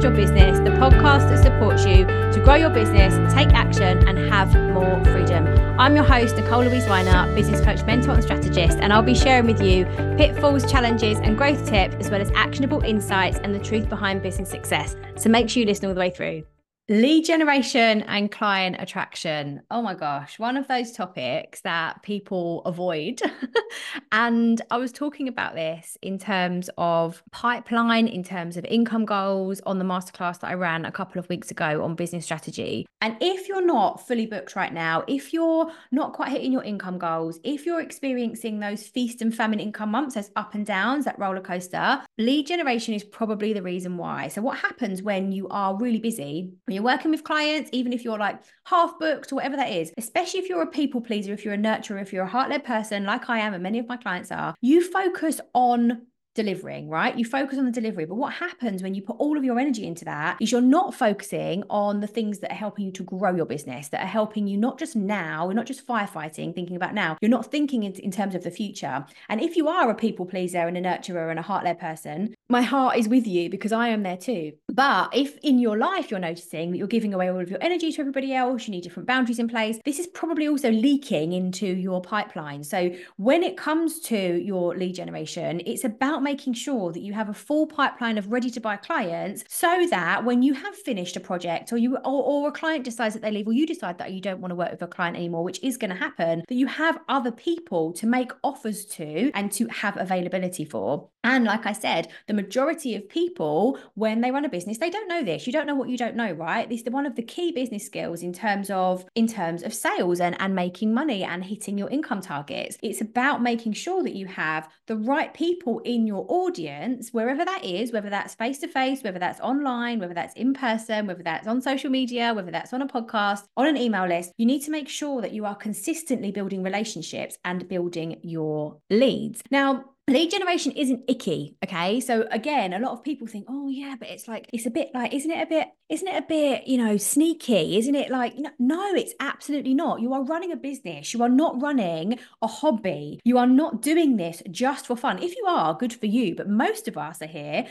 Your Business, the podcast that supports you to grow your business, take action, and have more freedom. I'm your host, Nicole Louise Weiner, business coach, mentor, and strategist, and I'll be sharing with you pitfalls, challenges, and growth tips, as well as actionable insights and the truth behind business success. So make sure you listen all the way through. Lead generation and client attraction. Oh my gosh, one of those topics that people avoid. and I was talking about this in terms of pipeline, in terms of income goals on the masterclass that I ran a couple of weeks ago on business strategy. And if you're not fully booked right now, if you're not quite hitting your income goals, if you're experiencing those feast and famine income months, those up and downs, that roller coaster, lead generation is probably the reason why. So, what happens when you are really busy? when you're working with clients, even if you're like half booked or whatever that is, especially if you're a people pleaser, if you're a nurturer, if you're a heart led person like I am, and many of my clients are, you focus on delivering, right? You focus on the delivery. But what happens when you put all of your energy into that is you're not focusing on the things that are helping you to grow your business, that are helping you not just now, not just firefighting, thinking about now, you're not thinking in, in terms of the future. And if you are a people pleaser and a nurturer and a heart led person, my heart is with you because I am there too. But if in your life you're noticing that you're giving away all of your energy to everybody else, you need different boundaries in place, this is probably also leaking into your pipeline. So when it comes to your lead generation, it's about making sure that you have a full pipeline of ready to buy clients so that when you have finished a project or you or, or a client decides that they leave or you decide that you don't want to work with a client anymore which is going to happen that you have other people to make offers to and to have availability for and like I said, the majority of people, when they run a business, they don't know this. You don't know what you don't know, right? This is one of the key business skills in terms of in terms of sales and, and making money and hitting your income targets. It's about making sure that you have the right people in your audience, wherever that is, whether that's face to face, whether that's online, whether that's in person, whether that's on social media, whether that's on a podcast, on an email list. You need to make sure that you are consistently building relationships and building your leads. Now, lead generation isn't icky okay? So again a lot of people think oh yeah but it's like it's a bit like isn't it a bit isn't it a bit you know sneaky? Isn't it like no, it's absolutely not. You are running a business. You are not running a hobby. You are not doing this just for fun. If you are good for you. But most of us are here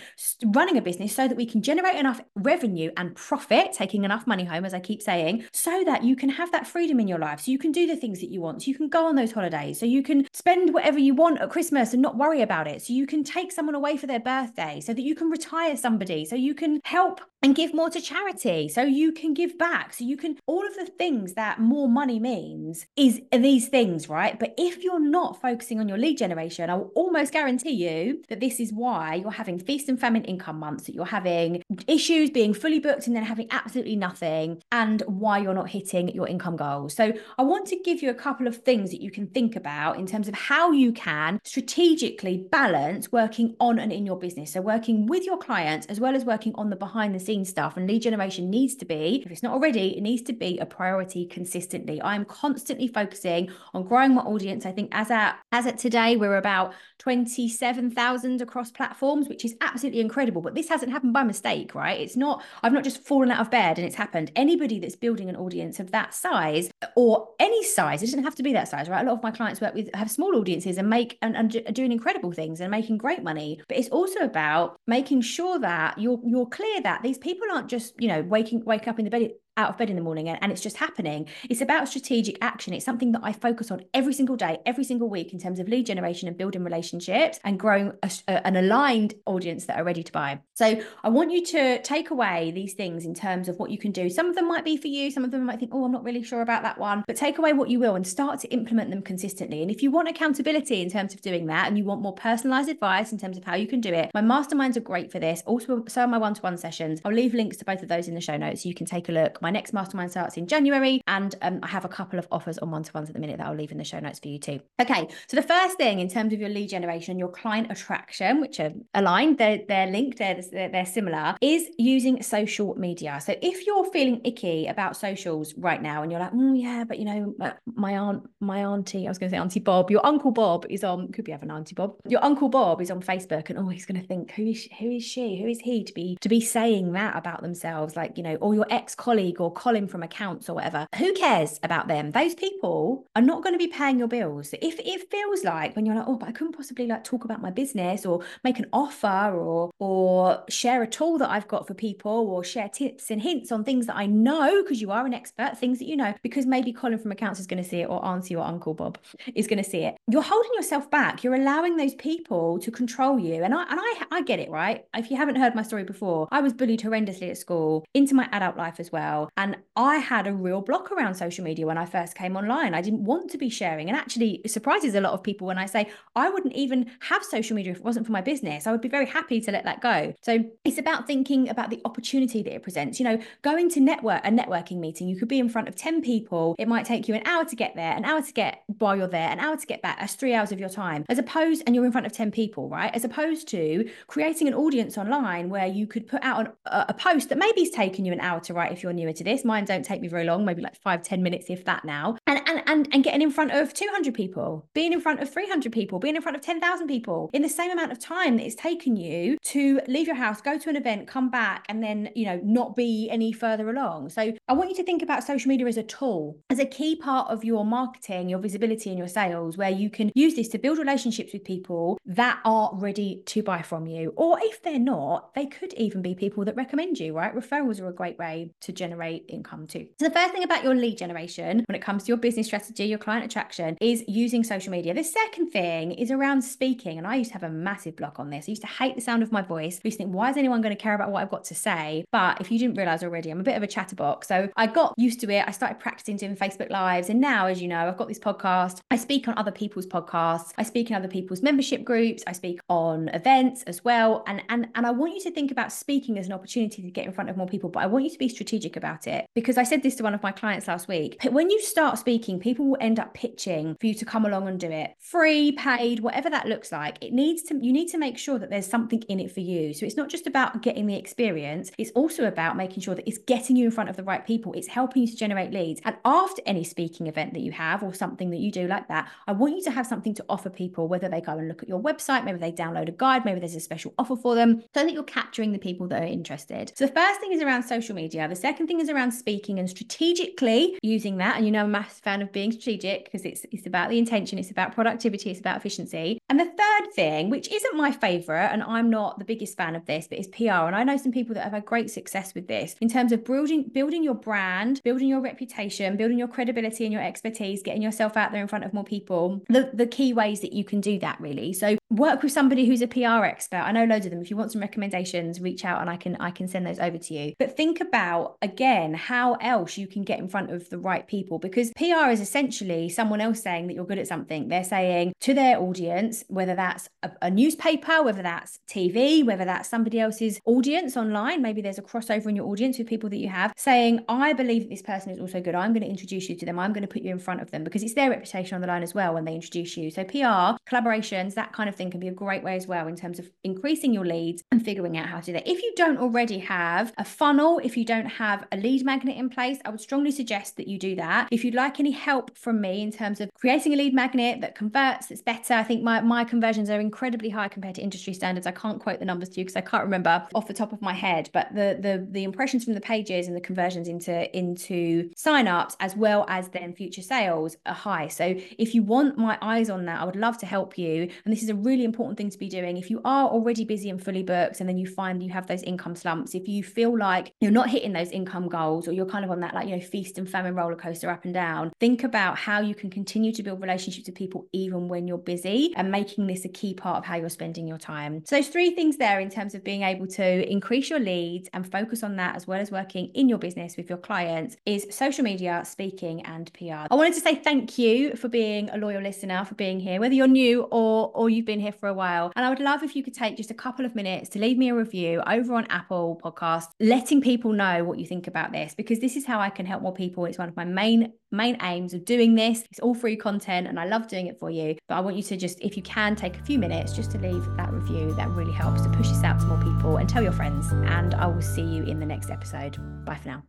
running a business so that we can generate enough revenue and profit taking enough money home as i keep saying so that you can have that freedom in your life. So you can do the things that you want. So you can go on those holidays. So you can spend whatever you want at christmas and not worry about it. So you can take someone away for their birthday, so that you can retire somebody, so you can help and give more to charity, so you can give back, so you can all of the things that more money means is these things, right? But if you're not focusing on your lead generation, I will almost guarantee you that this is why you're having feast and famine income months, that you're having issues being fully booked and then having absolutely nothing, and why you're not hitting your income goals. So I want to give you a couple of things that you can think about in terms of how you can strategically balance working on and in your business. So, working with your clients as well as working on the behind the scenes stuff. And lead generation needs to be, if it's not already, it needs to be a priority consistently. I'm constantly focusing on growing my audience. I think as at as at today, we're about 27,000 across platforms, which is absolutely incredible. But this hasn't happened by mistake, right? It's not, I've not just fallen out of bed and it's happened. Anybody that's building an audience of that size or any size, it doesn't have to be that size, right? A lot of my clients work with have small audiences and make and, and are doing incredible things and making great money. But it's also about making sure that you're you're clear that these people aren't just, you know, waking wake up in the bed out of bed in the morning and, and, it's just happening. It's about strategic action. It's something that I focus on every single day, every single week in terms of lead generation and building relationships and growing a, a, an aligned audience that are ready to buy. So I want you to take away these things in terms of what you can do. Some of them might be for you, some of them might think, oh, I'm not really sure about that one, but take away what you will and start to implement them consistently. And if you want accountability in terms of doing that and you want more personalized advice in terms of how you can do it, my masterminds are great for this. Also, so are my one to one sessions. I'll leave links to both of those in the show notes so you can take a look. My next mastermind starts in January, and um, I have a couple of offers on one to ones at the minute that I'll leave in the show notes for you too. Okay, so the first thing in terms of your lead generation, your client attraction, which are aligned, they're, they're linked, they're, they're similar, is using social media. So if you're feeling icky about socials right now and you're like, oh, yeah, but you know, my aunt, my auntie, I was going to say Auntie Bob, your Uncle Bob is on, could be having Auntie Bob, your Uncle Bob is on Facebook, and oh, he's going to think, who is, who is she, who is he to be to be saying that about themselves, like you know, or your ex colleague colleague or Colin from accounts or whatever, who cares about them? Those people are not going to be paying your bills. If it feels like when you're like, oh, but I couldn't possibly like talk about my business or make an offer or or share a tool that I've got for people or share tips and hints on things that I know because you are an expert, things that you know, because maybe Colin from accounts is going to see it or Auntie or Uncle Bob is going to see it. You're holding yourself back. You're allowing those people to control you. And I and I I get it, right? If you haven't heard my story before, I was bullied horrendously at school, into my adult life as well. And I had a real block around social media when I first came online. I didn't want to be sharing. And actually, it surprises a lot of people when I say I wouldn't even have social media if it wasn't for my business. I would be very happy to let that go. So it's about thinking about the opportunity that it presents. You know, going to network a networking meeting, you could be in front of 10 people. It might take you an hour to get there, an hour to get while you're there, an hour to get back. That's three hours of your time. As opposed, and you're in front of 10 people, right? As opposed to creating an audience online where you could put out an, a, a post that maybe it's taken you an hour to write if you're newer to this. Mine don't take me very long, maybe like five, 10 minutes, if that now. And and and, and getting in front of 200 people, being in front of 300 people, being in front of 10,000 people in the same amount of time that it's taken you to leave your house, go to an event, come back, and then, you know, not be any further along. So I want you to think about social media as a tool, as a key part of your marketing, your visibility, and your sales, where you can use this to build relationships with people that are ready to buy from you. Or if they're not, they could even be people that recommend you, right? Referrals are a great way to generate income too. So the first thing about your lead generation when it comes to your business strategy, your client attraction, is using social media. The second thing is around speaking. And I used to have a massive block on this. I used to hate the sound of my voice. I used to think, why is anyone going to care about what I've got to say? But if you didn't realize already, I'm a bit of a chatterbox. So I got used to it. I started practicing doing Facebook Lives. And now, as you know, I've got this podcast. I speak on other people's podcasts. I speak in other people's membership groups. I speak on events as well. And, and, and I want you to think about speaking as an opportunity to get in front of more people. But I want you to be strategic about it because I said this to one of my clients last week. When you start speaking, people will end up pitching for you to come along and do it free, paid, whatever that looks like. It needs to, you need to make sure that there's something in it for you. So it's not just about getting the experience, it's also about making sure that it's getting you in front of the right people. It's helping you to generate leads. And after any speaking event that you have or something that you do like that, I want you to have something to offer people, whether they go and look at your website, maybe they download a guide, maybe there's a special offer for them, so that you're capturing the people that are interested. So the first thing is around social media. The second thing around speaking and strategically using that. And you know, I'm a massive fan of being strategic because it's it's about the intention, it's about productivity, it's about efficiency. And the third thing, which isn't my favorite, and I'm not the biggest fan of this, but is PR. And I know some people that have had great success with this in terms of building building your brand, building your reputation, building your credibility and your expertise, getting yourself out there in front of more people. The the key ways that you can do that really. So work with somebody who's a PR expert. I know loads of them. If you want some recommendations, reach out and I can I can send those over to you. But think about again how else you can get in front of the right people because PR is essentially someone else saying that you're good at something. They're saying to their audience, whether that's a, a newspaper, whether that's TV, whether that's somebody else's audience online, maybe there's a crossover in your audience with people that you have, saying, I believe that this person is also good. I'm going to introduce you to them. I'm going to put you in front of them because it's their reputation on the line as well when they introduce you. So PR, collaborations, that kind of thing can be a great way as well in terms of increasing your leads and figuring out how to do that. If you don't already have a funnel, if you don't have a lead magnet in place, I would strongly suggest that you do that. If you'd like any help from me in terms of creating a lead magnet that converts, that's better, I think my, my conversions are incredibly high compared to industry standards. I can't quote the numbers to you because I can't remember off the top of my head, but the the the impressions from the pages and the conversions into into signups as well as then future sales are high. So if you want my eyes on that, I would love to help you. And this is a really important thing to be doing. If you are already busy and fully booked and then you find you have those income slumps, if you feel like you're not hitting those income goals or you're kind of on that like, you know, feast and famine roller coaster up and down, think about how you can continue to build relationships with people even when you're busy and making this a key part of how you're spending your time. So there's three things there in terms of being able to increase your leads and focus on that as well as working in your business with your clients is social media, speaking and PR. I wanted to say thank you for being a loyal listener, for being here, whether you're new or or you've been here for a while. And I would love if you could take just a couple of minutes to leave me a review over on Apple Podcast, letting people know what you think about this because this is how I can help more people. It's one of my main main aims of doing this. It's all free content and I love doing it for you. But I want you to just, if you can, take a few minutes just to leave that review. That really helps to push this out to more people and tell your friends. And I will see you in the next episode. Bye for now.